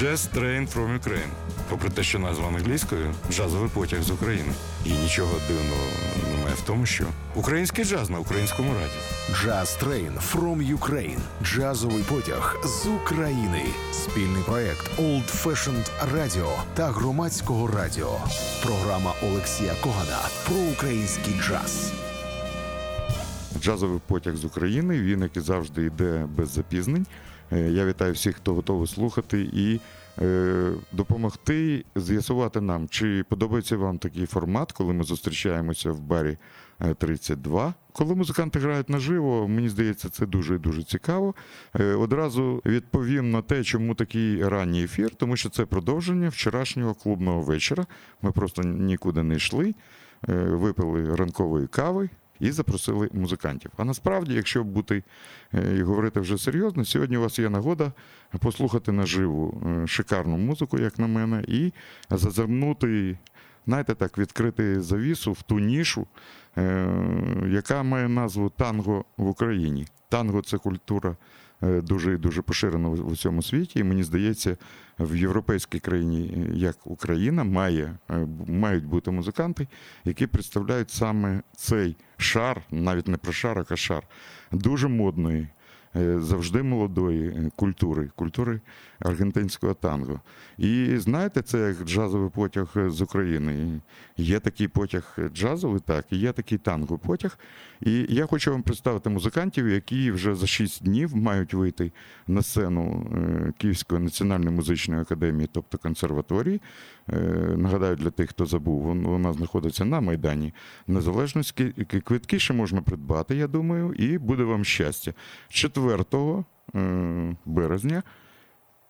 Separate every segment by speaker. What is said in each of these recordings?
Speaker 1: Jazz Train from Ukraine. Попри те, що назва англійською джазовий потяг з України. І нічого дивного немає в тому, що український джаз на українському радіо.
Speaker 2: Jazz Train from Ukraine. Джазовий потяг з України. Спільний проект Old Fashioned Radio та громадського радіо. Програма Олексія Когана про український джаз.
Speaker 3: Джазовий потяг з України. Він, як і завжди, йде без запізнень. Е, Я вітаю всіх, хто готовий слухати і е, допомогти з'ясувати нам, чи подобається вам такий формат, коли ми зустрічаємося в барі е, 32. Коли музиканти грають наживо, мені здається, це дуже і дуже цікаво. Е, Одразу відповім на те, чому такий ранній ефір, тому що це продовження вчорашнього клубного вечора. Ми просто нікуди не йшли, е, випили ранкової кави і запросили музикантів. А насправді, якщо бути е, і говорити вже серйозно, сьогодні у вас є нагода послухати наживу е, шикарну музику, як на мене, і зазирнути, знаєте, так, відкрити завісу в ту нішу, е, яка має назву танго в Україні. Танго це культура дуже і дуже поширено в усьому світі. І мені здається, в європейській країні, е, як Україна, має, е, мають бути музиканти, які представляють саме цей шар, навіть не про шар, а шар, дуже модної. Е, Завжди молодої е, культури, культури аргентинського танго. І знаєте, це як джазовий потяг е, з України. Є такий потяг джазовий, так, і є такий танго потяг. І я хочу вам представити музикантів, які вже за 6 днів мають вийти на сцену Київської національної музичної академії, тобто консерваторії. Нагадаю, для тих, хто забув, вона знаходиться на Майдані Незалежності. Квитки ще можна придбати, я думаю, і буде вам щастя. 4 е, березня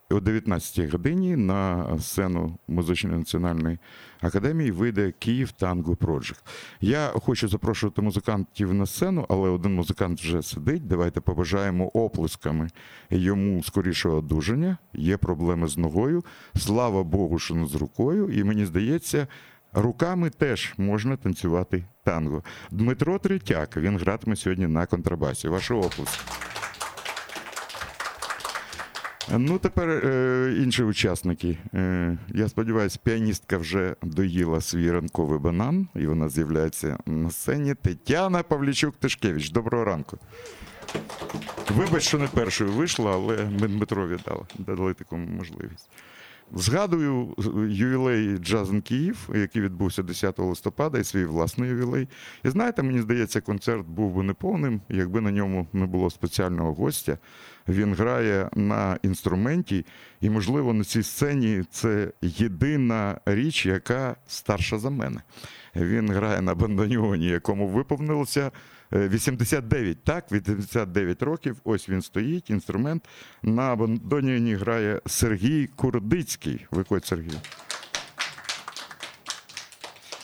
Speaker 3: о 19 годині на сцену музичної національної академії вийде Київ Танго Проджект. Я хочу запрошувати музикантів на сцену, але один музикант вже сидить. Давайте побажаємо оплесками йому скорішого одужання. Є проблеми з ногою. Слава Богу, що не з рукою. І мені здається. Руками теж можна танцювати танго. Дмитро Третяк, він гратиме сьогодні на контрабасі. Ваші оплески. Ну, тепер е, інші учасники. Е, я сподіваюся, піаністка вже доїла свій ранковий банан, і вона з'являється на сцені. Тетяна Павлічук Тишкевич. Доброго ранку. Вибач, що не першою вийшла, але ми Дмитрові дали, дали таку можливість. Згадую ювілей Джазен Київ, який відбувся 10 листопада, і свій власний ювілей. І знаєте, мені здається, концерт був би неповним, якби на ньому не було спеціального гостя. Він грає на інструменті, і, можливо, на цій сцені це єдина річ, яка старша за мене. Він грає на бандоніоні, якому виповнилося е, 89. Так, 89 років. Ось він стоїть, інструмент. На бандоніоні грає Сергій Курдицький. Виходь, Сергій.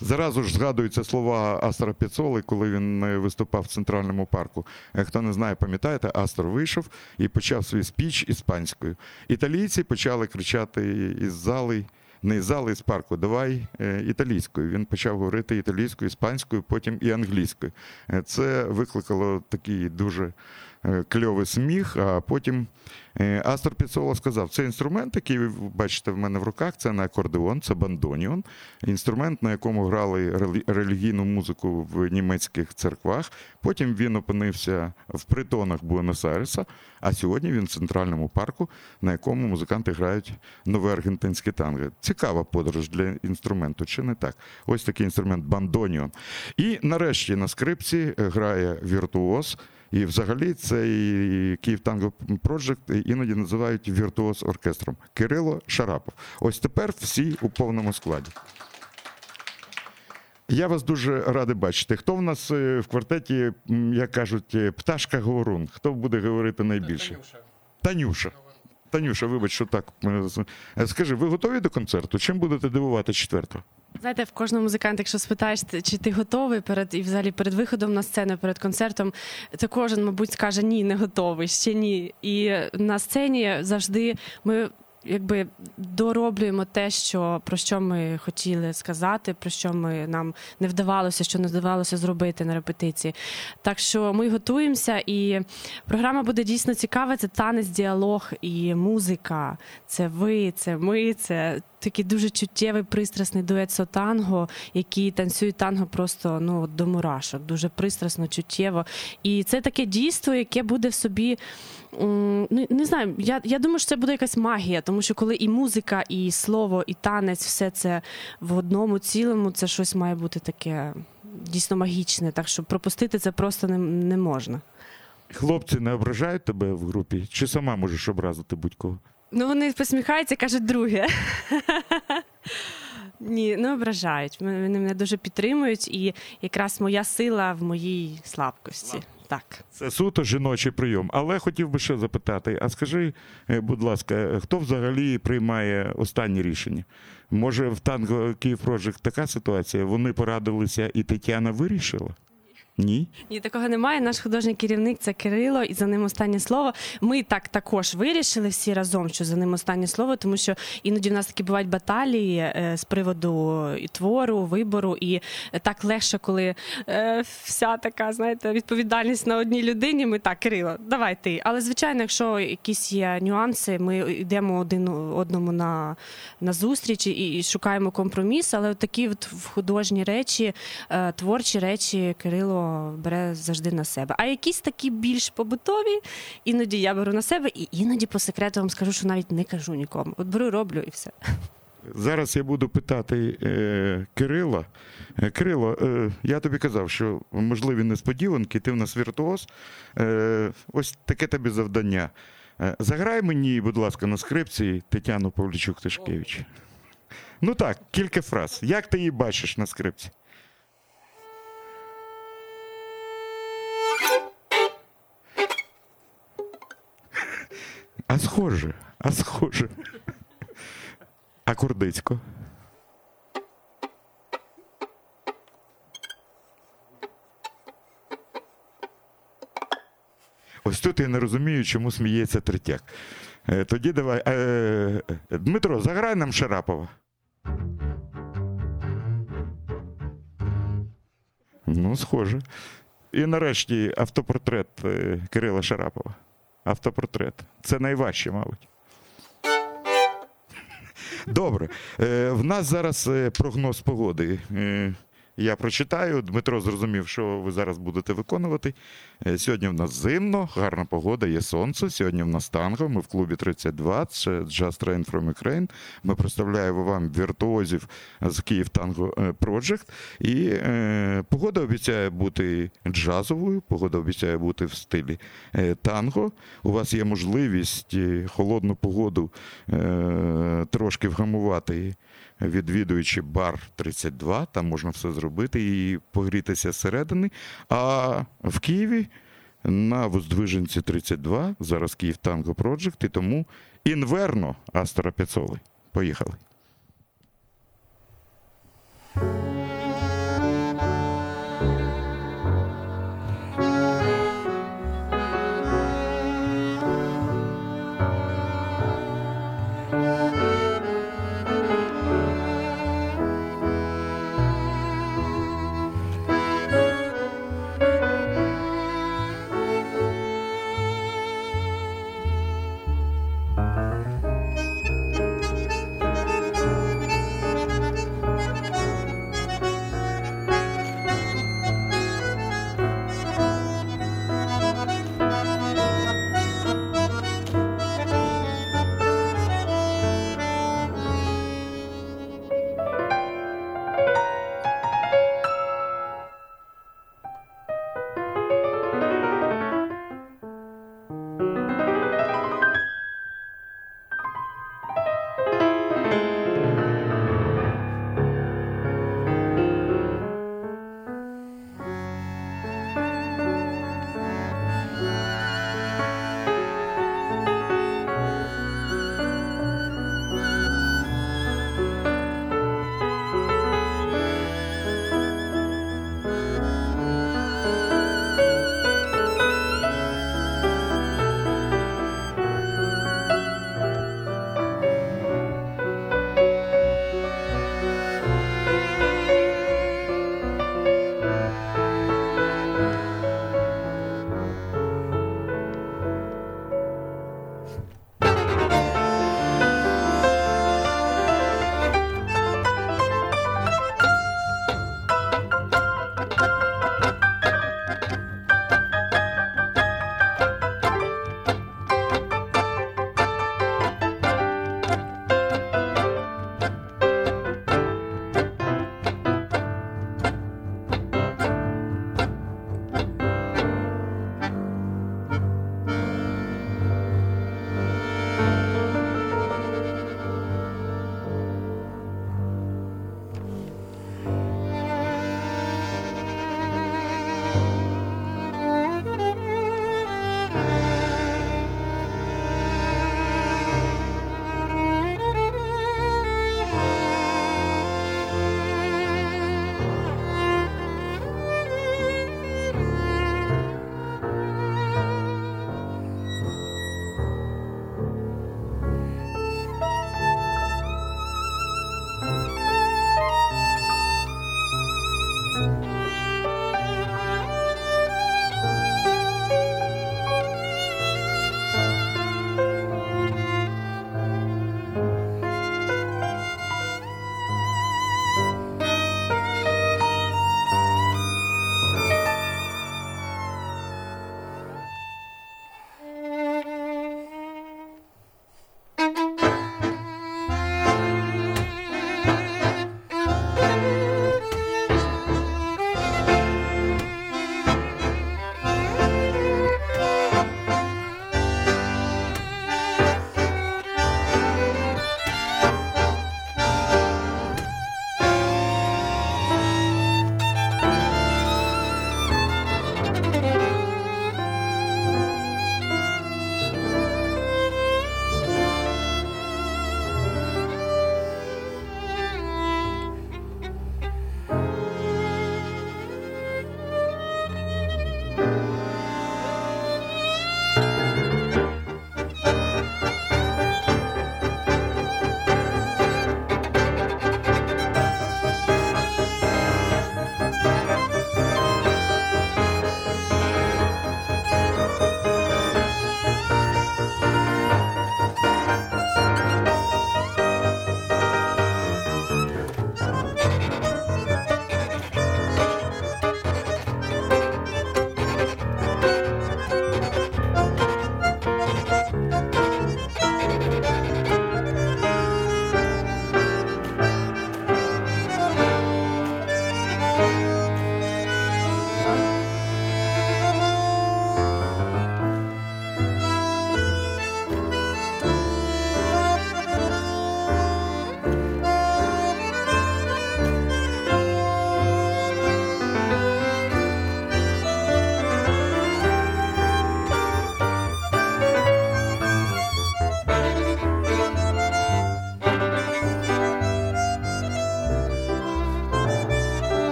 Speaker 3: Зразу ж згадуються слова Астора Піцоли, коли він е, виступав в центральному парку. Е, Хто не знає, пам'ятаєте, Астор вийшов і почав свій спіч іспанською. Італійці почали кричати із зали, не зали, з парку, давай е, італійською. Він почав говорити італійською, іспанською, потім і англійською. Е, Це викликало такий дуже кльовий сміх, а потім е, Астор Піцола сказав, це інструмент, який ви бачите в мене в руках, це не акордеон, це бандоніон. Інструмент, на якому грали релігійну музику в німецьких церквах. Потім він опинився в притонах Буенос-Айреса, а сьогодні він в центральному парку, на якому музиканти грають нове аргентинське танго. Цікава подорож для інструменту, чи не так? Ось такий інструмент бандоніон. І нарешті на скрипці грає віртуоз. І взагалі цей Київ Танго Проджект іноді називають віртуоз оркестром Кирило Шарапов. Ось тепер всі у повному складі. Я вас дуже радий бачити. Хто в нас е, в квартеті, як кажуть, е, пташка говорун? Хто буде говорити найбільше? Танюша. Танюша, вибач, що так. е, Е, Скажи, ви готові до концерту? Чим будете дивувати четвертого?
Speaker 4: Знаєте, в кожного музиканта, якщо спитаєш, чи ти готовий перед і взагалі перед виходом на сцену, перед концертом, то кожен, мабуть, скаже ні, не готовий, ще ні. І на сцені завжди ми якби дороблюємо те, що про що ми хотіли сказати, про що ми нам не вдавалося, що не вдавалося зробити на репетиції. Так що ми готуємося, і програма буде дійсно цікава. Це танець, діалог і музика. Це ви, це ми, це такий дуже чуттєвий пристрасний дует сотанго, які танцюють танго просто ну до мурашок, дуже пристрасно, чуттєво. І це таке дійство, яке буде в собі. Ну, не знаю, я, я думаю, що це буде якась магія, тому що коли і музика, і слово, і танець, все це в одному цілому, це щось має бути таке дійсно магічне. Так що пропустити це просто не, не можна.
Speaker 3: Хлопці не ображають тебе в групі, чи сама можеш образити будь-кого?
Speaker 4: Ну, вони посміхаються, кажуть друге. Ні, не ображають. Вони мене дуже підтримують, і якраз моя сила в моїй слабкості. Так.
Speaker 3: Це суто жіночий прийом. Але хотів би ще запитати: а скажи, е, будь ласка, хто взагалі приймає останні рішення? Може, в танго Київ Project така ситуація? Вони порадилися, і Тетяна вирішила? Ні?
Speaker 4: Ні, такого немає. Наш художній керівник це Кирило, і за ним останнє слово. Ми так також вирішили всі разом, що за ним останнє слово, тому що іноді в нас такі бувають баталії е, з приводу і твору, вибору, і так легше, коли е, вся така, знаєте, відповідальність на одній людині. Ми так, Кирило, давай ти. Але звичайно, якщо якісь є нюанси, ми йдемо один одному на, на зустріч і, і шукаємо компроміс. Але от такі от художні речі, е, творчі речі Кирило бере завжди на себе. А якісь такі більш побутові, іноді я беру на себе, і іноді по секрету вам скажу, що навіть не кажу нікому. От беру, роблю і все.
Speaker 3: Зараз я буду питати е, Кирила. Е, Кирило, е, я тобі казав, що можливі несподіванки, ти в нас віртуоз. Е, ось таке тобі завдання. Е, заграй мені, будь ласка, на скрипці Тетяну Павлічук Тишкевич. Ну так, кілька фраз. Як ти її бачиш на скрипці? А схоже, а схоже. А Курдицько? Ось тут я не розумію, чому сміється третяк. Е, Тоді давай. Е, е, Дмитро, заграй нам Шарапова. Ну, схоже. І нарешті автопортрет Кирила Шарапова. Автопортрет. Це найважче, мабуть. Добре. Е, в нас зараз е, прогноз погоди. Я прочитаю. Дмитро зрозумів, що ви зараз будете виконувати. Е, Сьогодні в нас зимно, гарна погода, є сонце. Сьогодні в нас танго. Ми в клубі 32, це Just Train from Ukraine. Ми представляємо вам віртуозів з Київ Танго е, Project. І е, погода обіцяє бути джазовою, погода обіцяє бути в стилі е, танго. У вас є можливість холодну погоду е, трошки вгамувати відвідуючи бар 32, там можна все зробити і погрітися зсередини. А в Києві на Воздвиженці 32, зараз Київ Танго Project, і тому інверно Астера Піцоли. Поїхали.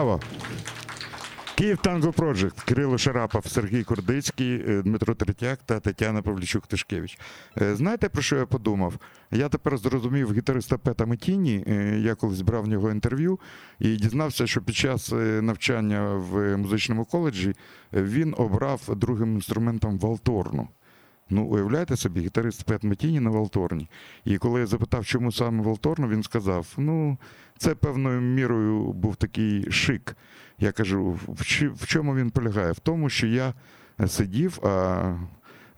Speaker 3: Браво! Київ Танго Проджект, Кирило Шарапов, Сергій Курдицький, е, Дмитро Третяк та Тетяна Павлічук Тишкевич. Е, Знаєте, про що я подумав? Я тепер зрозумів гітариста Пета Метіні. Е, Я колись брав в нього інтерв'ю і дізнався, що під час навчання в музичному коледжі він обрав другим інструментом валторну. Ну, уявляєте собі, гітарист Пет Метіні на Валторні. І коли я запитав, чому саме Валторну, він сказав: ну, це певною мірою був такий шик. Я кажу, в, чому він полягає? В тому, що я сидів, а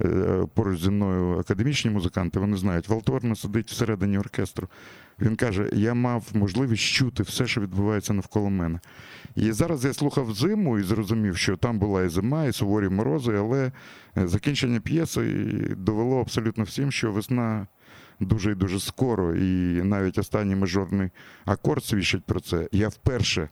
Speaker 3: е, поруч зі мною академічні музиканти, вони знають, Валторна сидить всередині оркестру. Він каже: я мав можливість чути все, що відбувається навколо мене. І зараз я слухав зиму і зрозумів, що там була і зима, і суворі морози, але е, закінчення п'єси довело абсолютно всім, що весна дуже і дуже скоро. І навіть останній мажорний акорд свідчить про це. Я вперше.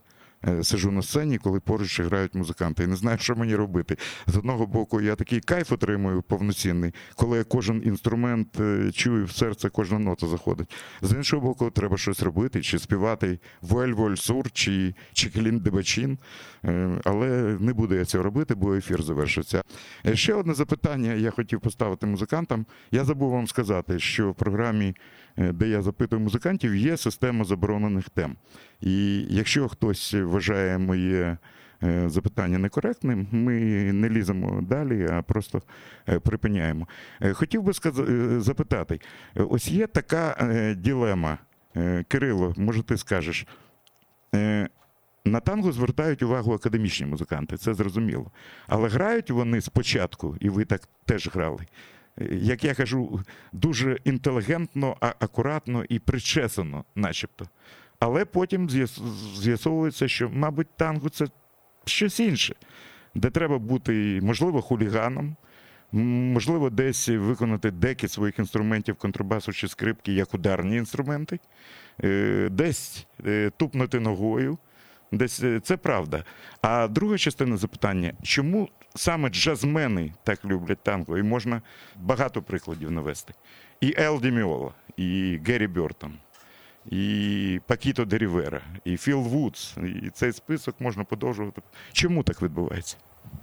Speaker 3: Е, Сижу на сцені, коли поруч грають музиканти, і не знаю, що мені робити. З одного боку, я такий кайф отримую повноцінний, коли я кожен інструмент е, чую в серце, кожна нота заходить. З іншого боку, треба щось робити, чи співати Вельволь, Сур, чи Чекелін Дебачин. Е, Але не буду я цього робити, бо ефір завершиться. Ще одне запитання я хотів поставити музикантам. Я забув вам сказати, що в програмі, де я запитую музикантів, є система заборонених тем. І якщо хтось вважає моє е, запитання некоректним, ми не ліземо далі, а просто е, припиняємо. Е, Хотів би е, запитати: е, ось є така е, ділема. Е, Кирило, може, ти скажеш. Е, На танго звертають увагу академічні музиканти, це зрозуміло. Але грають вони спочатку, і ви так теж грали. Як я кажу, дуже інтелігентно, акуратно і причесано, начебто. Але потім з'ясовується, що, мабуть, танго це щось інше, де треба бути, можливо, хуліганом, можливо, десь виконати деки своїх інструментів контрабасу чи скрипки як ударні інструменти, е, десь е, тупнути ногою. Десь е, це правда. А друга частина запитання: чому саме джазмени так люблять танго? І можна багато прикладів навести. І Ел Діміола, і Геррі Бертон, і Пакіто де Рівера, і Філ Вудс. І цей список можна подовжувати. Чому так відбувається?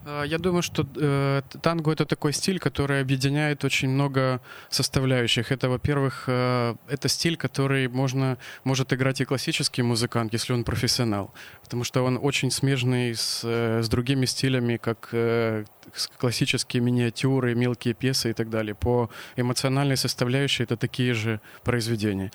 Speaker 5: А, Я думаю, что э, т- танго это такой стиль, который объединяет очень много составляющих. Это, во-первых, э, это стиль, который можно, может играть и классический музыкант, если он профессионал, потому что он очень смежный с, э, с другими стилями, как э, с- классические миниатюры, мелкие пьесы и так далее. По эмоциональной составляющей это такие же произведения.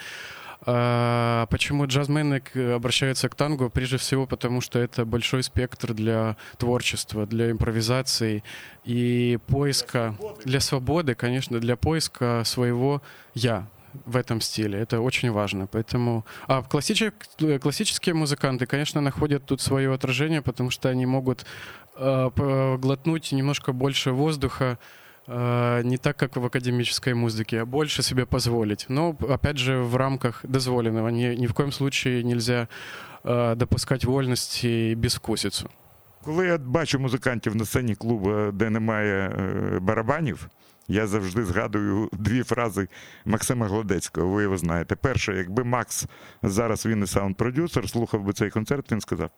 Speaker 5: А, Почему джазмены к- обращаются к танго? Прежде всего, потому что это большой спектр для творчества, для импровизации и поиска, для свободы, конечно, для поиска своего «я» в этом стиле. Это очень важно. Поэтому... А классиче- классические музыканты, конечно, находят тут свое отражение, потому что они могут э, поглотнуть немножко больше воздуха, э, не так, как в академической музыке, а больше себе позволить. Но, опять же, в рамках дозволенного. Ни, ни в коем случае нельзя э, допускать вольность и безвкусицу.
Speaker 3: Коли я бачу музикантів на сцені клубу, де немає е, барабанів, я завжди згадую дві фрази Максима Гладецького. Ви його знаєте. Перше, якби Макс зараз він і саунд-продюсер, слухав би цей концерт, він сказав.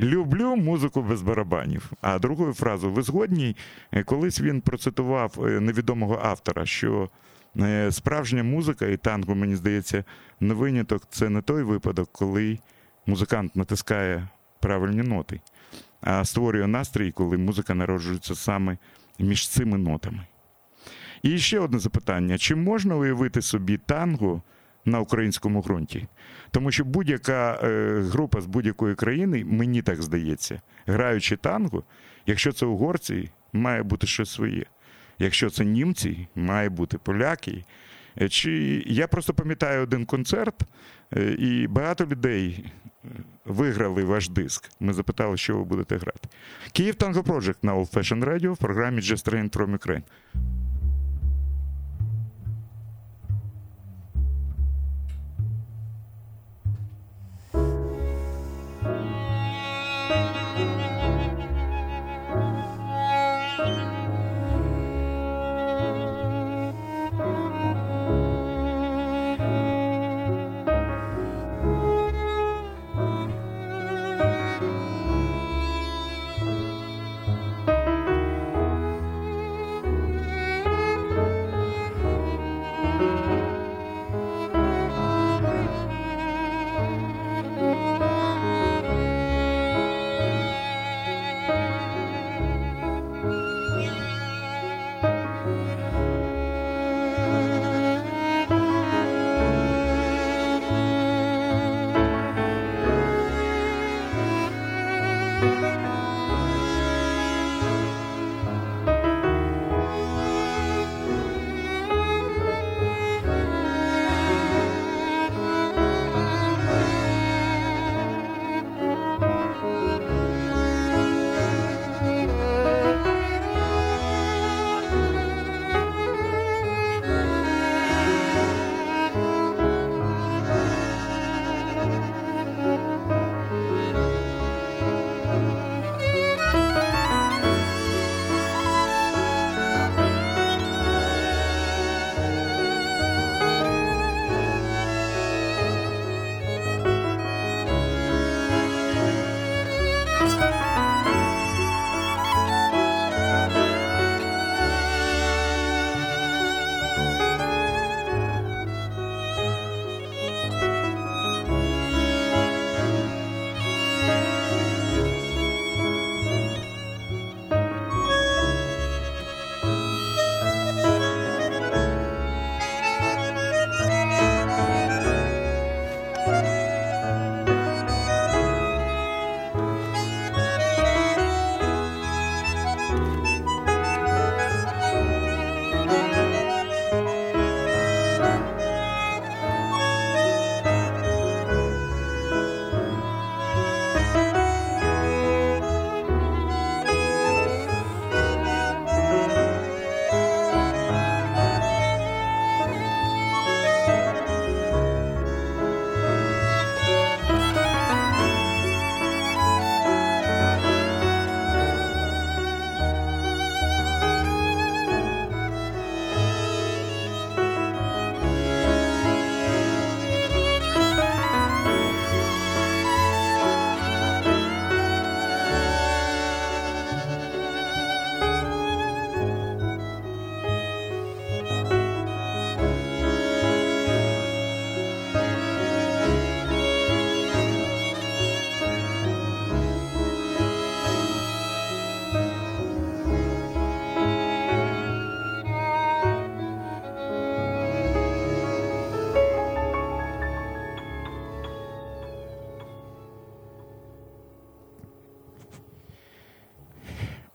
Speaker 3: Люблю музику без барабанів. А другою фразою, ви згодні, Е, колись він процитував е, невідомого автора, що е, справжня музика і танго, мені здається, не виняток це не той випадок, коли музикант натискає правильні ноти а створює настрій, коли музика народжується саме між цими нотами. І ще одне запитання: чи можна уявити собі танго на українському ґрунті? Тому що будь-яка е, група з будь-якої країни, мені так здається, граючи танго, якщо це угорці, має бути щось своє. Якщо це німці, має бути поляки. Е, Чи я просто пам'ятаю один концерт, е, і багато людей е, виграли ваш диск. Ми запитали, що ви будете грати. Київ Танго Project на Old Fashion Radio в програмі Just Train from Ukraine.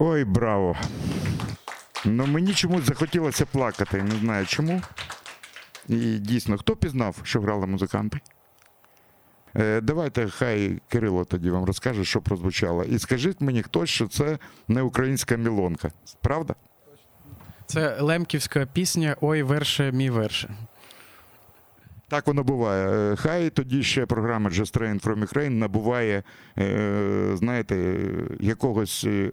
Speaker 3: Ой, браво! Ну мені чомусь захотілося плакати, не знаю чому. І дійсно, хто пізнав, що грали музиканти? Е, давайте хай Кирило тоді вам розкаже, що прозвучало. І скажіть мені хтось, що це не українська мілонка. Правда?
Speaker 5: Це лемківська пісня Ой, верше, мій верше.
Speaker 3: Так воно буває. Е, Хай тоді ще програма Just Train from Ukraine набуває, е, знаєте, якогось е,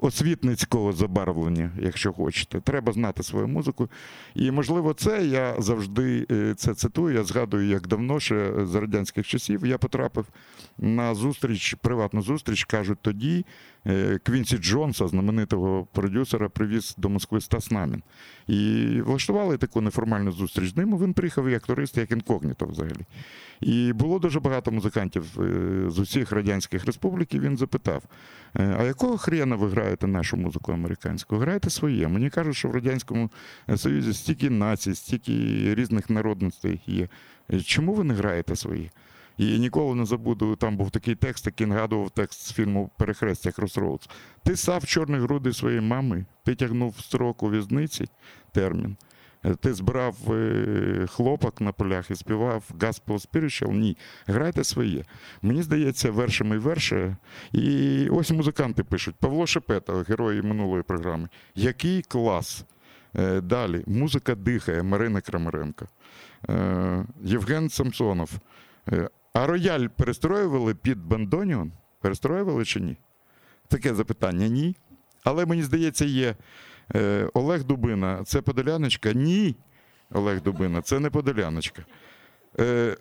Speaker 3: освітницького забарвлення, якщо хочете. Треба знати свою музику. І, можливо, це я завжди е, це цитую. Я згадую, як давно ще з радянських часів я потрапив на зустріч, приватну зустріч, кажуть, тоді е, Квінсі Джонса, знаменитого продюсера, привіз до Москви Стас Намін. І влаштували таку неформальну зустріч з ним. Він приїхав як турист, як інкогніто взагалі. І було дуже багато музикантів е, з усіх радянських республік. І він запитав: «Е, а якого хрена ви граєте нашу музику американську? Граєте своє. Мені кажуть, що в Радянському Союзі стільки націй, стільки різних народностей є. Е, Чому ви не граєте свої? І ніколи не забуду, там був такий текст, який нагадував текст з фільму Перехрестя Crossroads. Ти сав чорні груди своєї мами, ти тягнув строк у в'язниці термін. Ти збирав е, хлопок на полях і співав Gospel Spiritual? Ні. Грайте своє. Мені здається, вершами і верше. І ось музиканти пишуть: Павло Шепета, герої минулої програми. Який клас! Е, Далі. Музика дихає, Марина Крамаренко. Е, Євген Самсонов. А рояль перестроювали під бандоніон? Перестроювали чи ні? Таке запитання ні. Але мені здається, є Олег Дубина. Це Подоляночка? Ні. Олег Дубина, це не Подоляночка. Е,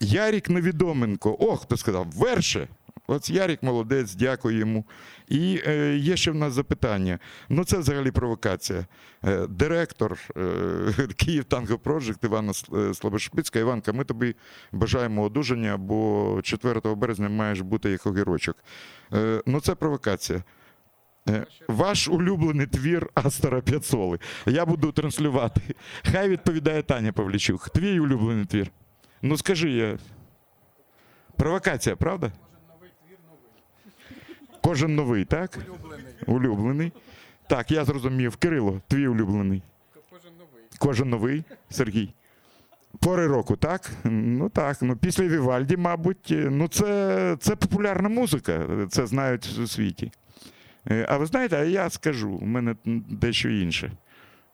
Speaker 3: Ярік Невідоменко. Ох, хто сказав, верше. От Ярік молодець, дякую йому. І е, є ще в нас запитання. Ну, це взагалі провокація. Е, директор е, Київ Танго Project Івана С- е, Слабошпицька. Іванка, ми тобі бажаємо одужання, бо 4 березня маєш бути як огірочок. Е, ну, це провокація. Е, Ваш улюблений твір Астора П'яцоли. Я буду транслювати. Хай відповідає Таня Павлічук. Твій улюблений твір. Ну скажи я. Провокація, правда? Кожен новий, так? Улюблений. Улюблений. Так, я зрозумів. Кирило, твій улюблений. Кожен новий. Сергій. Пори року, так? Ну так. Ну, після Вівальді, мабуть. Ну, це, це популярна музика, це знають у світі. Е, А ви знаєте, а я скажу, у мене дещо інше.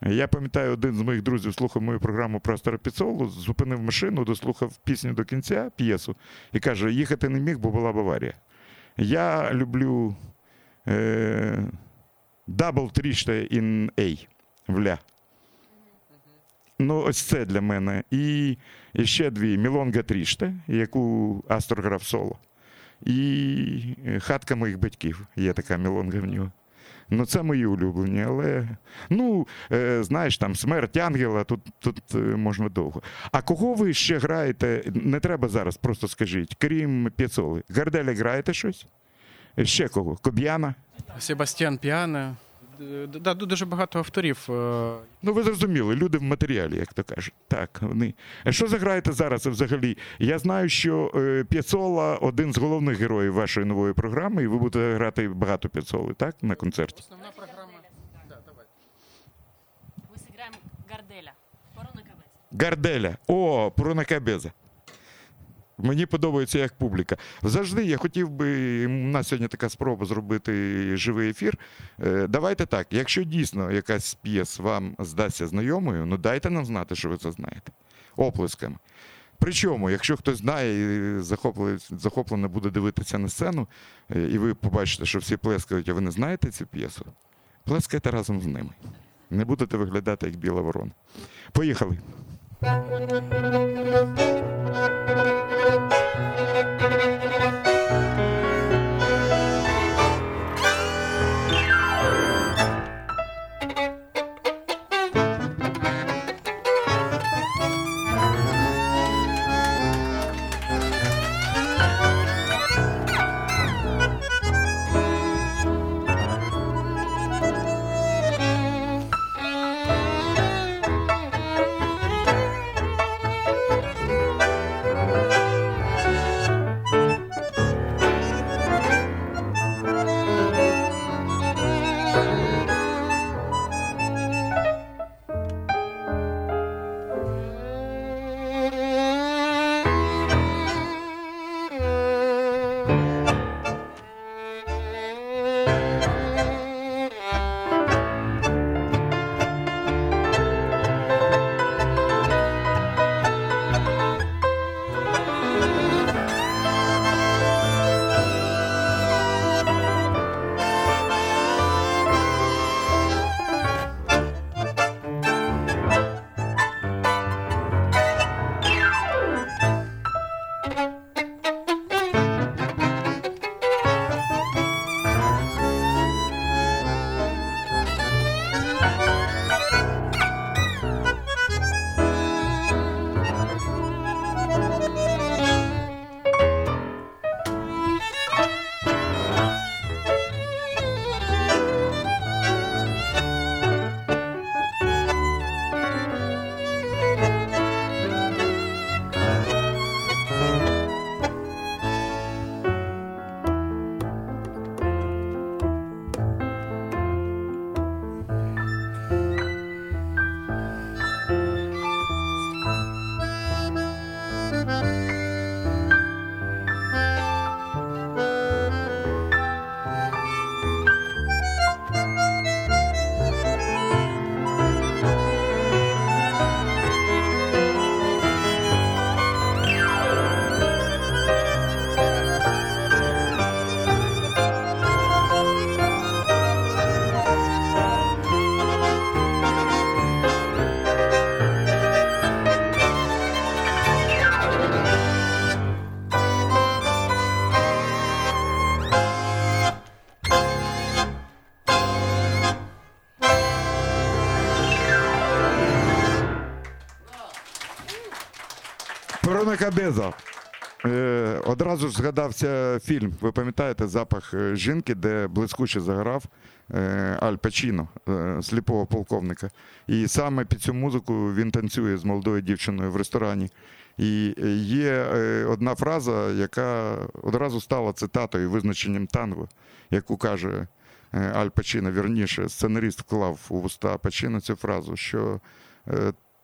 Speaker 3: Я пам'ятаю, один з моїх друзів слухав мою програму про Старопіцолу, зупинив машину, дослухав пісню до кінця, п'єсу, і каже: їхати не міг, бо була Баварія. Я люблю е, Double тріште in A в ля. Ну, ось це для мене. І, ще дві Мілонга Тріште, яку Астор соло. І е, хатка моїх батьків. Є така мілонга в нього. Ну, це мої улюблені, але ну, е, знаєш, там смерть ангела, тут, тут е, можна довго. А кого ви ще граєте? Не треба зараз, просто скажіть, крім П'яцоли. Гарделя граєте щось? Ще кого? Коб'яна?
Speaker 5: Себастьян Піано. Д- Да, дуже багато авторів. е,
Speaker 3: Ну, ви зрозуміли, люди в матеріалі, як то кажуть. Так, вони. А що заграєте зараз взагалі? Я знаю, що е, П'яцола один з головних героїв вашої нової програми, і ви будете грати багато П'яцоли, так? На концерті.
Speaker 5: Основна програма. Да, давай.
Speaker 4: Ми зіграємо Гарделя. Корона кабець.
Speaker 3: Гарделя. О, Пронакабеза. Мені подобається як публіка. Завжди я хотів би, у нас сьогодні така спроба зробити живий ефір. Е, Давайте так, якщо дійсно якась п'єс вам здасться знайомою, ну дайте нам знати, що ви це знаєте. Оплесками. Причому, якщо хтось знає і захоплено, буде дивитися на сцену, е, і ви побачите, що всі плескають, а ви не знаєте цю п'єсу, плескайте разом з ними. Не будете виглядати як біла ворона. Поїхали. Thank you. Одразу згадався фільм. Ви пам'ятаєте запах е, жінки, де блискуче заграв е, Аль Пачіно, е, сліпого полковника. І саме під цю музику він танцює з молодою дівчиною в ресторані. І є одна фраза, яка одразу стала цитатою, визначенням танго, яку каже Аль Пачіно, вірніше, сценарист вклав у вуста Пачіно цю фразу, що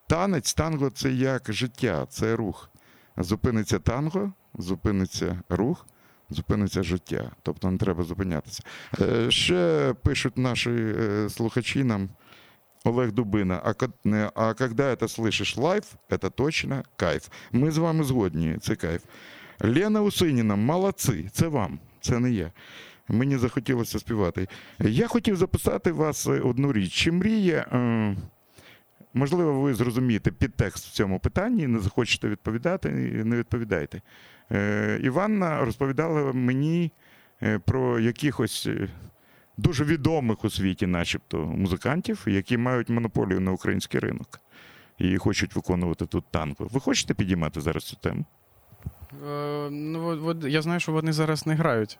Speaker 3: танець, танго це як життя, це рух. Зупиниться танго, зупиниться рух, зупиниться життя. Тобто не треба зупинятися. Е, Ще пишуть наші е, слухачі нам. Олег Дубина, а, ко- не, а когда это слышишь лайв, это точно кайф. Ми з вами згодні, це кайф. Лена Усиніна, молодці, це вам, це не я. Мені захотілося співати. Я хотів записати вас е, одну річ. Чи мріє, е, можливо, ви зрозумієте підтекст в цьому питанні, не захочете відповідати, не відповідайте. Е, Іванна розповідала мені е, про якихось е, дуже відомих у світі, начебто, музикантів, які мають монополію на український ринок і хочуть виконувати тут танго. Ви хочете підіймати зараз цю тему?
Speaker 5: Е, ну, от, я знаю, що вони зараз не грають.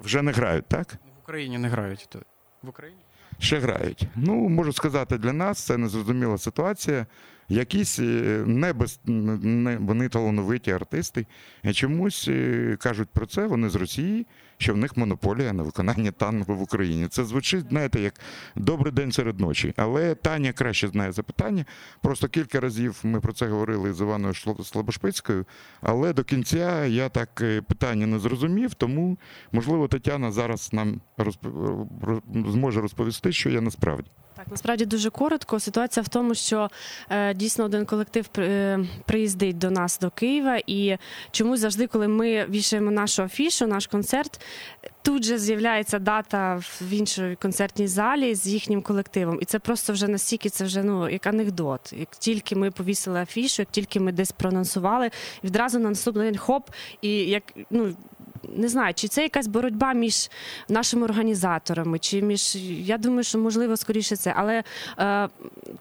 Speaker 3: Вже не грають, так?
Speaker 5: В Україні не грають. То- В Україні?
Speaker 3: Ще грають. Ну, можу сказати, для нас це незрозуміла ситуація. Якісь е, не без не вони талановиті артисти е, чомусь е, кажуть про це. Вони з Росії, що в них монополія на виконання танго в Україні. Це звучить, знаєте, як добрий день серед ночі. Але Таня краще знає запитання. Просто кілька разів ми про це говорили з Іваною Слабошпицькою, але до кінця я так е, питання не зрозумів, тому можливо Тетяна зараз нам розп- зможе розповісти, що я насправді.
Speaker 4: Так, насправді дуже коротко. Ситуація в тому, що е, дійсно один колектив е, приїздить до нас до Києва, і чомусь завжди, коли ми вішаємо нашу афішу, наш концерт, тут же з'являється дата в іншій концертній залі з їхнім колективом. І це просто вже настільки це вже ну як анекдот. Як тільки ми повісили афішу, як тільки ми десь проанонсували, відразу на наступний день хоп, і як ну. Не знаю, чи це якась боротьба між нашими організаторами, чи між я думаю, що можливо скоріше це. Але е,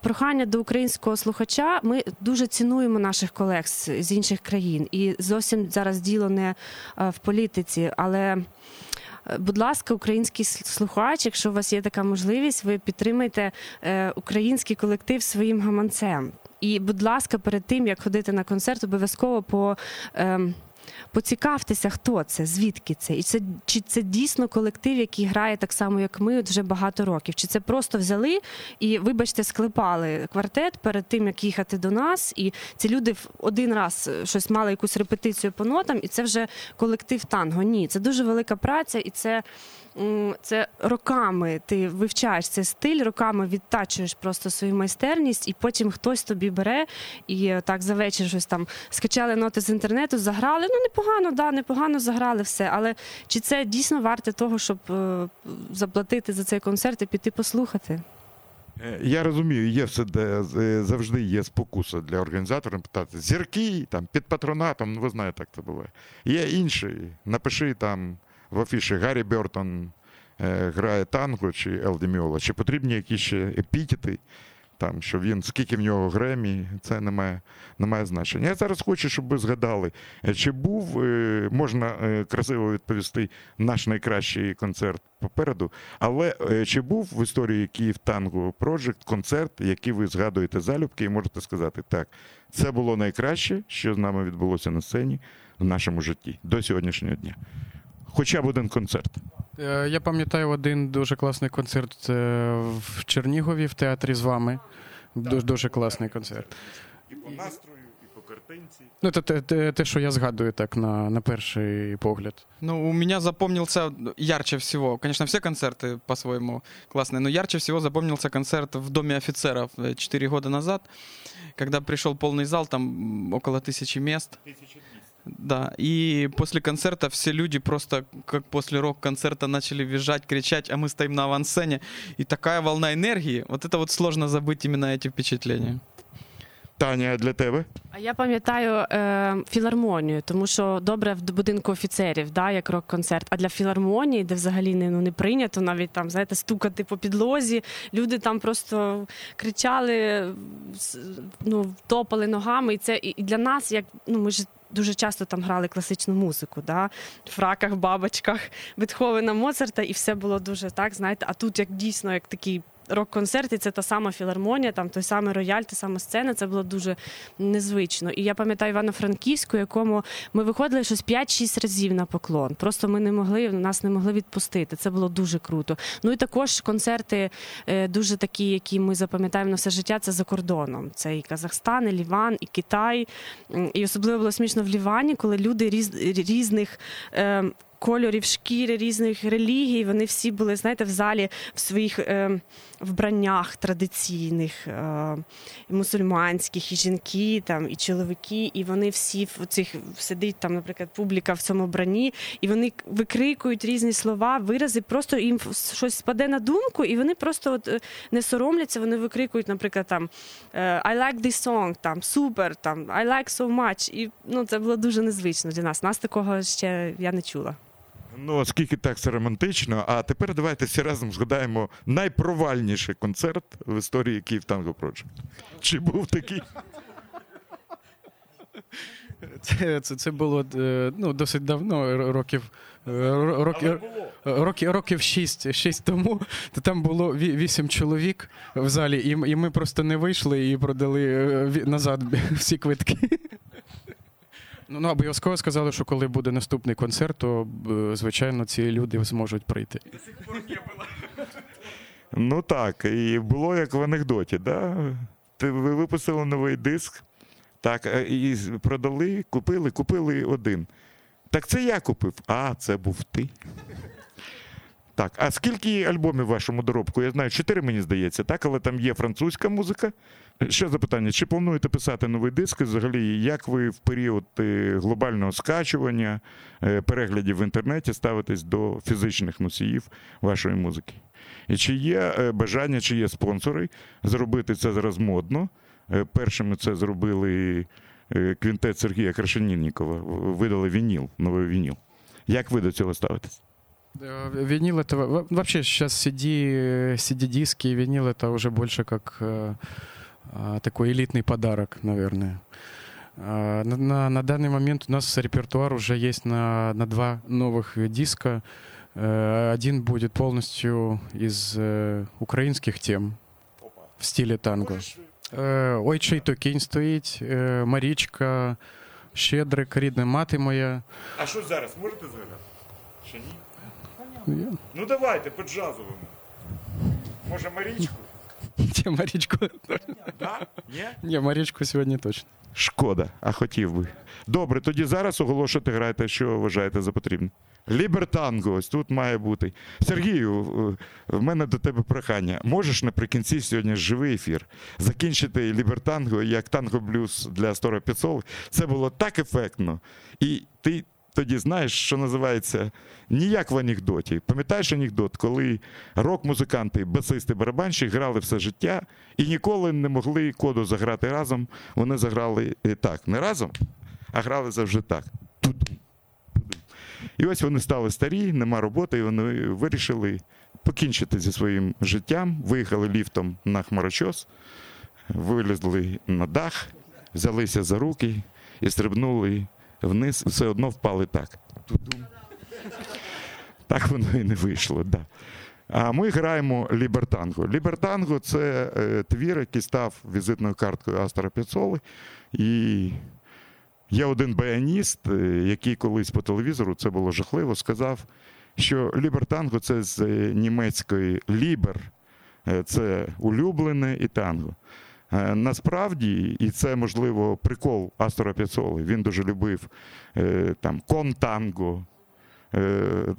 Speaker 4: прохання до українського слухача. Ми дуже цінуємо наших колег з, інших країн, і зовсім зараз діло не е, в політиці, але. е, Будь ласка, український слухач, якщо у вас є така можливість, ви підтримайте е, український колектив своїм гаманцем. І, будь ласка, перед тим як ходити на концерт, обов'язково по. ем, Поцікавтеся, хто це, звідки це, і це чи це дійсно колектив, який грає так само, як ми, вже багато років. Чи це просто взяли і, вибачте, склепали квартет перед тим, як їхати до нас, і ці люди один раз е, щось мали якусь репетицію по нотам, і це вже колектив танго. Ні, це дуже велика праця, і це. Це роками ти вивчаєш цей стиль, роками відтачуєш просто свою майстерність, і потім хтось тобі бере і е, так за вечір щось там скачали ноти з інтернету, заграли. Ну непогано, да, непогано заграли все. Але чи це дійсно варте того, щоб е, заплатити за цей концерт і піти послухати?
Speaker 3: Е, Я розумію, є все, де е, завжди є спокуса для організатора питати зірки там під патронатом. Ну ви знаєте, як це буває. Є інші. Напиши там в афіші Гаррі Бертон грає танго чи Елді Міола, чи потрібні якісь ще епітети, там, що він, скільки в нього гремі, це не має, не має значення. Я зараз хочу, щоб ви згадали, е, чи був, е, можна е, красиво відповісти, наш найкращий концерт попереду, але чи був в історії Київ Танго Project концерт, який ви згадуєте залюбки, і можете сказати, так, це було найкраще, що з нами відбулося на сцені в нашому житті до сьогоднішнього дня Хоча б один концерт.
Speaker 5: Е, Я пам'ятаю один дуже класний концерт е, в Чернігові в театрі з вами. Дуже, дуже класний концерт.
Speaker 3: І по настрою, і по картинці.
Speaker 5: Ну, це те, те, те, що я згадую так на, на перший погляд.
Speaker 6: Ну, у меня запомнился ярче всего, конечно, все концерты по-своему классные, но ярче всего запомнился концерт в Доме офицеров 4 года назад, когда пришел полный зал, там м, около тысячи мест. Да, и после концерта все люди просто, как после рок-концерта, начали визжать, кричать, а мы стоим на авансцене. И такая волна энергии, вот это вот сложно забыть именно эти впечатления.
Speaker 3: Таня, а для тебе?
Speaker 4: А я пам'ятаю е, філармонію, тому що добре в будинку офіцерів, да, як рок-концерт. А для філармонії, де взагалі не, ну, не прийнято навіть там, знаєте, стукати по підлозі. Люди там просто кричали, с- ну, топали ногами. І це і і для нас, як ну ми ж дуже часто там грали класичну музику, да? в фраках, бабочках, Бетховена, Моцарта, і все було дуже так, знаєте, а тут як дійсно як такий. Рок-концерт, і це та сама філармонія, там той самий рояль, та сама сцена. Це було дуже незвично. І я пам'ятаю Івано-Франківську, якому ми виходили щось 5-6 разів на поклон. Просто ми не могли, нас не могли відпустити. Це було дуже круто. Ну і також концерти е, дуже такі, які ми запам'ятаємо на все життя. Це за кордоном. Це і Казахстан, і Ліван, і Китай. І особливо було смішно в Лівані, коли люди різ, різних. Е, Кольорів шкіри різних релігій, вони всі були, знаєте, в залі в своїх е, вбраннях традиційних, е, і мусульманських, і жінки, там, і чоловіки, і вони всі в цих сидить там, наприклад, публіка в цьому вбранні, і вони викрикують різні слова, вирази, просто їм щось спаде на думку, і вони просто от, е, не соромляться, вони викрикують, наприклад, там е, I like this song, там супер, там I like so much. І ну, це було дуже незвично для нас. Нас такого ще я не чула.
Speaker 3: Ну, оскільки так це романтично, а тепер давайте всі разом згадаємо найпровальніший концерт в історії Київ Танго Project. Чи був такий?
Speaker 5: Це, це, це було е, ну, досить давно, років, е, р- роки, роки, років шість, шість тому. То там було ві- вісім чоловік в залі, і, і ми просто не вийшли і продали е, назад всі квитки. Ну, ну, обов'язково сказали, що коли буде наступний концерт, то е, звичайно ці люди зможуть прийти.
Speaker 3: Ну так, і було як в анекдоті, да? Ви випустили новий диск, так, е, і продали, купили, купили один. Так це я купив. А, це був ти. Так, а скільки альбомів в вашому доробку? Я знаю, чотири, мені здається, так, але там є французька музика. Ще запитання: чи плануєте писати новий диск? І Взагалі, як ви в період е, глобального скачування, е, переглядів в інтернеті ставитесь до фізичних носіїв вашої музики? І чи є е, бажання, чи є спонсори зробити це зараз модно? Е, Першими це зробили е, квінтет Сергія Крашеніннікова, видали вініл, новий вініл. Як ви до цього ставитесь?
Speaker 5: Э, Винил это во- вообще сейчас CD, э, CD-диски, винил это уже больше как э, а, такой элитный подарок, наверное. А, На, на, на данный момент у нас репертуар уже есть на, на два новых диска. Э, Один будет полностью из э, украинских тем в стиле танго. Э, Ой, чий то кінь стоїть, э, Марічка, Щедрик, рідна мати моя.
Speaker 3: А що зараз? Можете згадати? Ще ні?
Speaker 5: Я-
Speaker 3: Ну давайте, по джазовому. Може, Марічку?
Speaker 5: Ні, Марічку.
Speaker 3: Да? Ні?
Speaker 5: Ні, Марічку сьогодні точно.
Speaker 3: Шкода, а хотів би. Добре, тоді зараз оголошуйте, грайте, що вважаєте за потрібне. Лібертанго, ось тут має бути. Сергію, е, в мене до тебе прохання. Можеш наприкінці сьогодні живий ефір закінчити лібертанго як танго блюз для Стора Піцол. Це було так ефектно. І ти тоді знаєш, що називається ніяк в анекдоті. Пам'ятаєш анекдот, коли рок-музиканти, басисти, барабанщик грали все життя і ніколи не могли коду заграти разом. Вони заграли е, так, не разом, а грали завжди так. І ось вони стали старі, нема роботи, і вони вирішили покінчити зі своїм життям, виїхали ліфтом на хмарочос, вилізли на дах, взялися за руки і стрибнули вниз, все одно впали так. Так воно і не вийшло. Да. А ми граємо Лібертанго. Лібертанго це е, твір, який став візитною карткою Астора Піцоли. І є один баяніст, е, який колись по телевізору, це було жахливо, сказав, що Лібертанго це з німецької lieber, е, це улюблене і танго. Е, Насправді, і це можливо прикол Астора П'яццоли. Він дуже любив е, там контанго, е,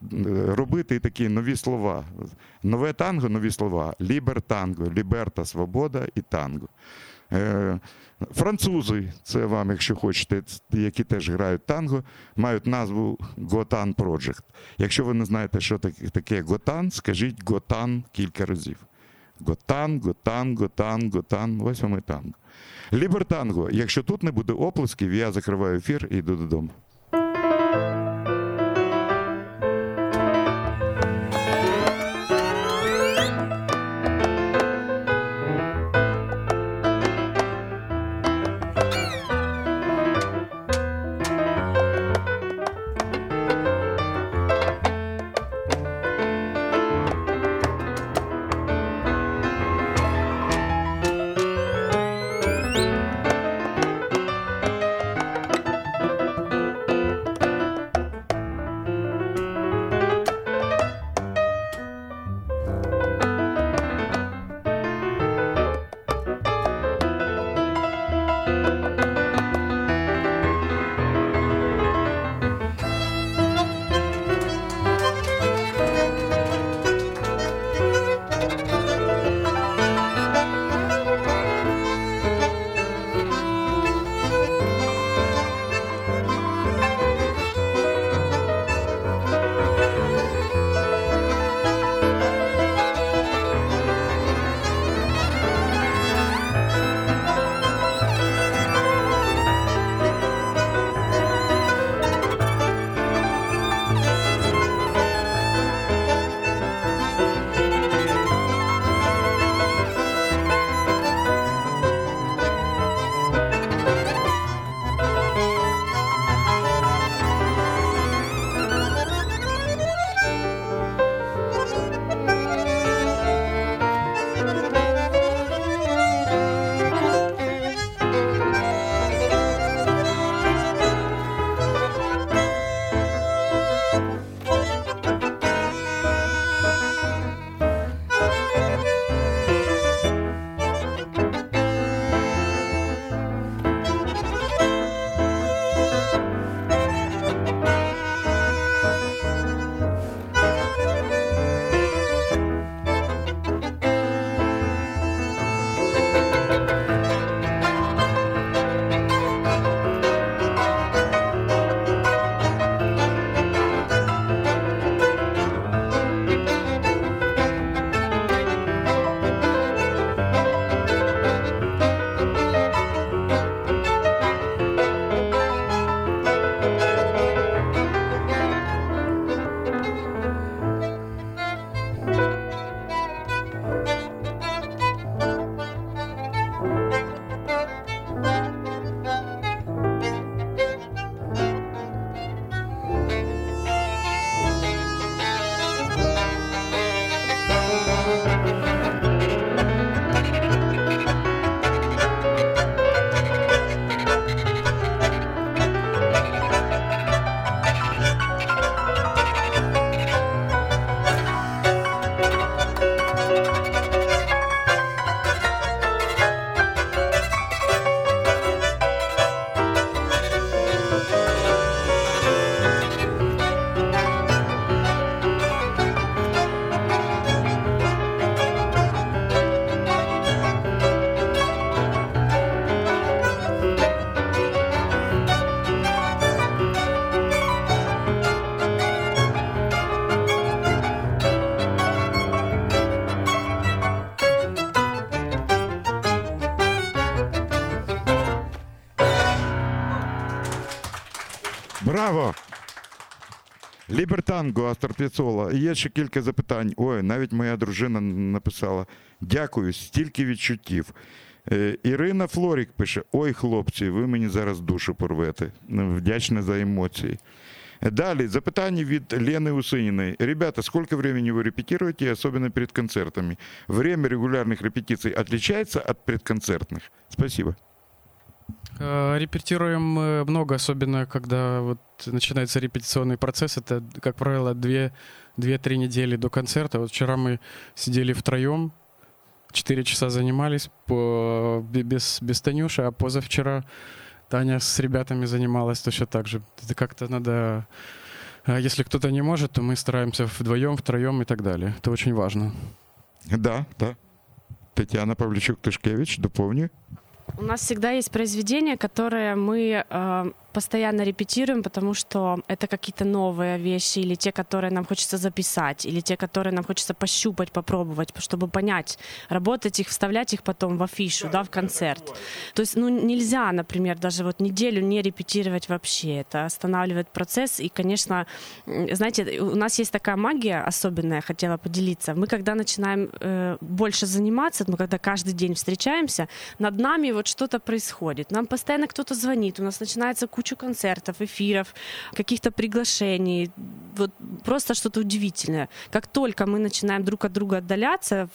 Speaker 3: робити такі нові слова. Нове танго, нові слова. Лібертанго, libertad, свобода і танго. Французи, це вам, якщо хочете, які теж грають танго, мають назву Готан Project. Якщо ви не знаєте, що таке Готан, скажіть Готан кілька разів. Готан, танго, танго, танго. ось танго. Лібертанго. Якщо тут не буде оплесків, я закриваю ефір і йду додому. Лібертанго, Астор Піцола. Є ще кілька запитань. Ой, навіть моя дружина написала: Дякую, стільки відчуттів. Е, Ірина Флорік пише: Ой, хлопці, ви мені зараз душу порвете. Ну, Вдячна за емоції. Далі запитання від Лены Усыниной. Ребята, сколько времени вы репетируете, особенно перед концертами? Время регулярных репетиций отличается от предконцертных? Спасибо.
Speaker 5: Э, Репетируем много, особенно когда вот начинается репетиционный процесс. Это, как правило, две- 2-3 недели до концерта. Вот вчера мы сидели втроем, 4 часа занимались по, бе- без, без Танюши, а позавчера Таня с ребятами занималась точно так же. Это как-то надо... а Если кто-то не может, то мы стараемся вдвоем, втроем и так далее. Это очень важно.
Speaker 3: Да, да. Тетяна Павлічук-Тишкевич, доповнює.
Speaker 4: У нас всегда есть произведения, которые мы э, постоянно репетируем, потому что это какие-то новые вещи, или те, которые нам хочется записать, или те, которые нам хочется пощупать, попробовать, чтобы понять, работать их, вставлять их потом в афишу, да, в концерт. То есть, ну, нельзя, например, даже вот неделю не репетировать вообще. Это останавливает процесс. И, конечно, знаете, у нас есть такая магия особенная, хотела поделиться. Мы, когда начинаем э, больше заниматься, мы когда каждый день встречаемся, над нами вот что-то происходит. Нам постоянно кто-то звонит, у нас начинается куча концертов, эфиров, каких-то приглашений. Вот просто что-то удивительное. Как только мы начинаем друг от друга отдаляться,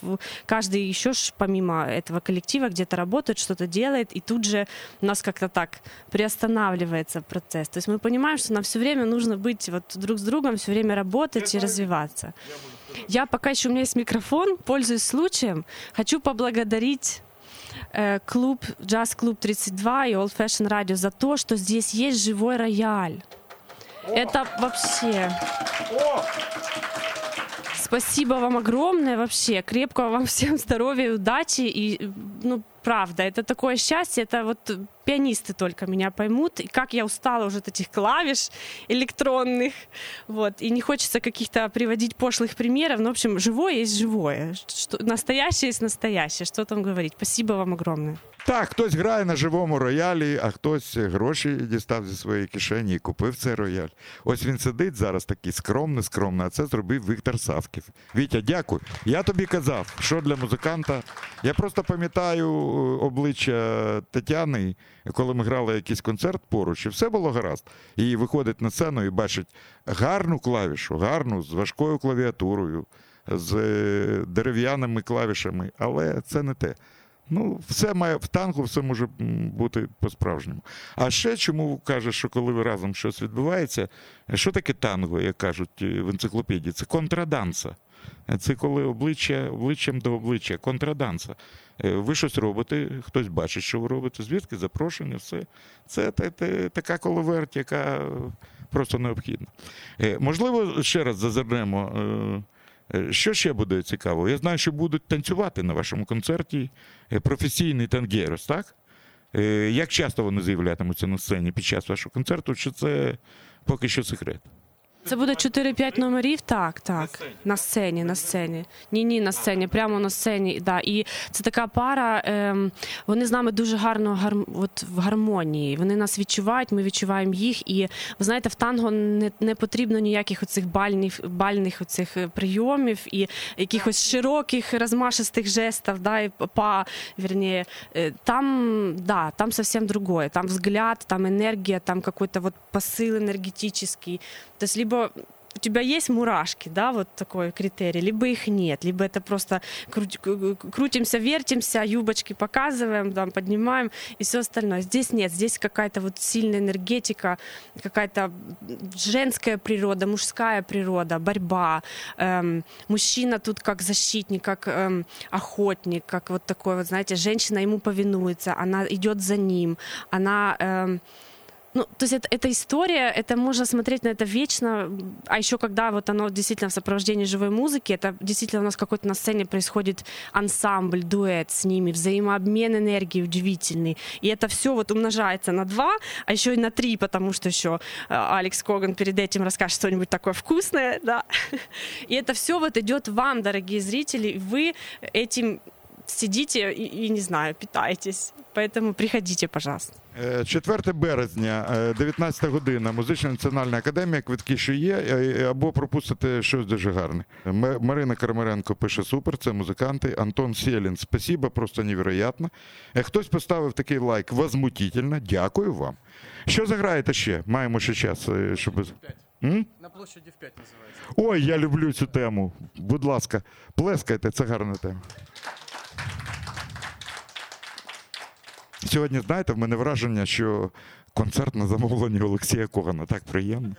Speaker 4: каждый еще ж помимо этого коллектива где-то работает, что-то делает, и тут же у нас как-то так приостанавливается процесс. То есть мы понимаем, что нам все время нужно быть вот друг с другом, все время работать и развиваться. Я пока еще у меня есть микрофон, пользуюсь случаем, хочу поблагодарить клуб, джаз-клуб 32 и Old Fashion Radio за то, что здесь есть живой рояль. Это вообще... Спасибо вам огромное вообще. Крепкого вам всем здоровья, удачи. И, ну, правда, это такое счастье. Это вот пианисты только меня поймут. И как я устала уже от этих клавиш электронных. Вот. И не хочется каких-то приводить пошлых примеров. Но, в общем, живое есть живое. Что, настоящее есть настоящее. Что там говорить? Спасибо вам огромное.
Speaker 3: Так, хтось грає на живому роялі, а хтось гроші дістав зі своєї кишені і купив цей рояль. Ось він сидить зараз такий скромний, скромний, а це зробив Віктор Савків. Вітя, дякую. Я тобі казав, що для музиканта. Я просто пам'ятаю е, обличчя Тетяни, коли ми грали якийсь концерт поруч, і все було гаразд. І виходить на сцену і бачить гарну клавішу, гарну, з важкою клавіатурою, з е, дерев'яними клавішами, але це не те. Ну, все має в танку, все може бути по-справжньому. А ще чому кажеш, що коли разом щось відбувається, що таке танго, як кажуть е, в енциклопедії? Це контраданса. Е, Це коли обличчя обличчям до обличчя, контраданса. Е, Ви щось робите, хтось бачить, що ви робите, звідки запрошення, все. Це та- та- така коловерть, яка просто необхідна. Е, Можливо, ще раз зазирнемо. Що ще буде цікаво? Я знаю, що будуть танцювати на вашому концерті професійний тангерос, так? Як часто вони з'являтимуться на сцені під час вашого концерту, чи це поки що секрет?
Speaker 4: Це буде 4-5 номерів. Так, так. На сцені, на сцені. Ні, ні, на сцені, прямо на сцені. Да. І це така пара. Ем, вони з нами дуже гарно гарм, от, в гармонії. Вони нас відчувають, ми відчуваємо їх. І ви знаєте, в танго не, не потрібно ніяких оцих бальних, бальних оцих е, прийомів і якихось широких розмашистих жестів, да, і па, вернее, Э, там, да, там совсем другое. Там взгляд, там энергия, там какой-то вот посыл энергетический. То есть либо у тебя есть мурашки, да, вот такой критерий, либо их нет, либо это просто крутимся, вертимся, юбочки показываем, там, поднимаем и все остальное. Здесь нет, здесь какая-то вот сильная энергетика, какая-то женская природа, мужская природа, борьба. Эм, мужчина тут как защитник, как эм, охотник, как вот такой вот, знаете, женщина ему повинуется, она идет за ним, она... эм, ну, то есть это, эта история, это можно смотреть на это вечно, а еще когда вот оно действительно в сопровождении живой музыки, это действительно у нас какой-то на сцене происходит ансамбль, дуэт с ними, взаимообмен энергии удивительный, и это все вот умножается на два, а еще и на три, потому что еще э, Алекс Коган перед этим расскажет что-нибудь такое вкусное, да, и это все вот идет вам, дорогие зрители, и вы этим сидите и, и не знаю, питаетесь, поэтому приходите, пожалуйста.
Speaker 3: Е, 4 березня, е, 19 година, Музична національна академія, квитки ще є, е, або пропустите щось дуже гарне. Марина Кармаренко пише супер, це музиканти. Антон Сєлін, спасибо, просто невероятно. Е, Хтось поставив такий лайк, возмутительно, дякую вам. Що заграєте ще? Маємо ще час, е, щоб. М?
Speaker 5: На площади в 5 называется.
Speaker 3: Ой, я люблю цю тему. Будь ласка, плескайте, це гарна тема. Сьогодні, знаєте, в мене враження, що концерт на замовлення Олексія Когана. Так приємно.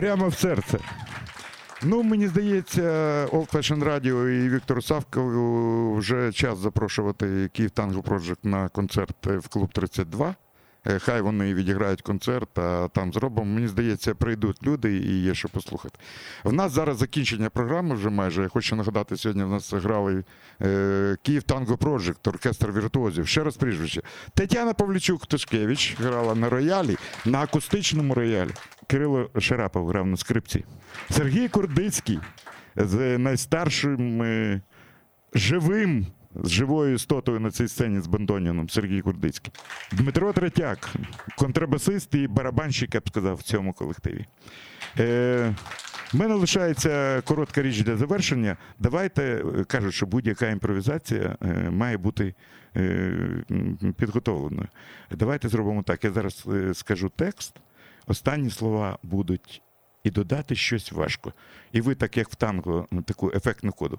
Speaker 3: Прямо в серце. Ну, мені здається, Old Fashion Radio і Віктору Савкову вже час запрошувати Київ Танго Project на концерт в клуб 32. Е, Хай вони відіграють концерт, а там зробимо. Мені здається, прийдуть люди і є що послухати. В нас зараз закінчення програми вже майже. Я хочу нагадати, сьогодні в нас грали е, Київ Танго Project, оркестр віртуозів. Ще раз прізвище. Тетяна Павлічук Тишкевич грала на роялі, на акустичному роялі. Кирило Шарапов грав на скрипці. Сергій Курдицький з найстаршим е, живим, з живою істотою на цій сцені з Бандоніном Сергій Курдицький. Дмитро Третяк, контрабасист і барабанщик, я б сказав, в цьому колективі. Е, мене лишається коротка річ для завершення. Давайте е, кажуть, що будь-яка імпровізація е, має бути е, підготовленою. Давайте зробимо так. Я зараз скажу текст. Останні слова будуть і додати щось важко. І ви, так як в танго, таку ефектну коду.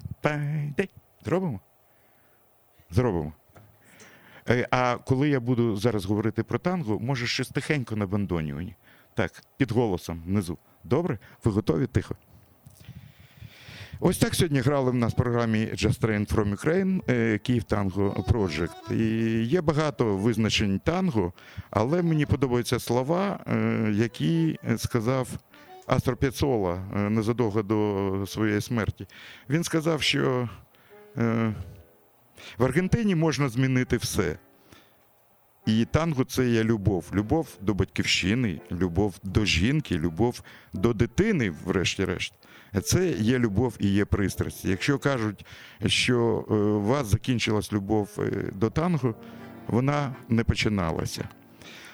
Speaker 3: Зробимо? Зробимо. Е, А коли я буду зараз говорити про танго, може щось тихенько на бандоніоні. Так, під голосом внизу. Добре? Ви готові тихо? Ось так сьогодні грали в нас в програмі Just Train from Ukraine е, Київ Танго Project. І є багато визначень танго, але мені подобаються слова, е, які сказав Астро П'яцола е, незадовго до своєї смерті. Він сказав, що в Аргентині можна змінити все. І танго це є любов. Любов до батьківщини, любов до жінки, любов до дитини, врешті-решт. Це є любов і є пристрасть. Якщо кажуть, що е, у вас закінчилась любов е, до танго, вона не починалася.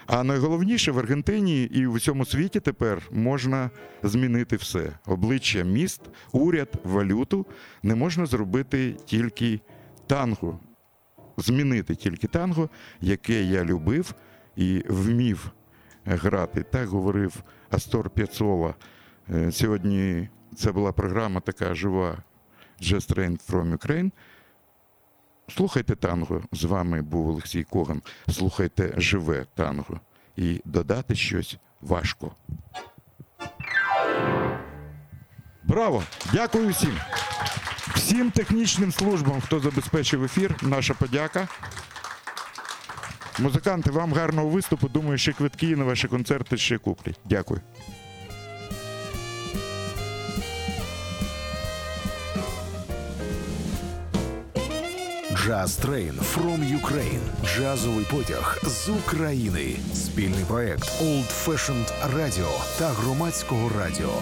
Speaker 3: А найголовніше в Аргентині і в усьому світі тепер можна змінити все: обличчя міст, уряд, валюту не можна зробити тільки танго, змінити тільки танго, яке я любив і вмів грати. Так говорив Астор П'яцола. Е, Сьогодні це була програма така жива Just Train from Ukraine. Слухайте танго. З вами був Олексій Коган. Слухайте живе танго. І додати щось важко. Браво! Дякую всім! Всім технічним службам, хто забезпечив ефір, наша подяка. Музиканти, вам гарного виступу. Думаю, ще квитки на ваші концерти ще куплять. Дякую.
Speaker 2: Jazz Train from Ukraine. Джазовий потяг з України. Спільний проект Old Fashioned Radio та громадського радіо.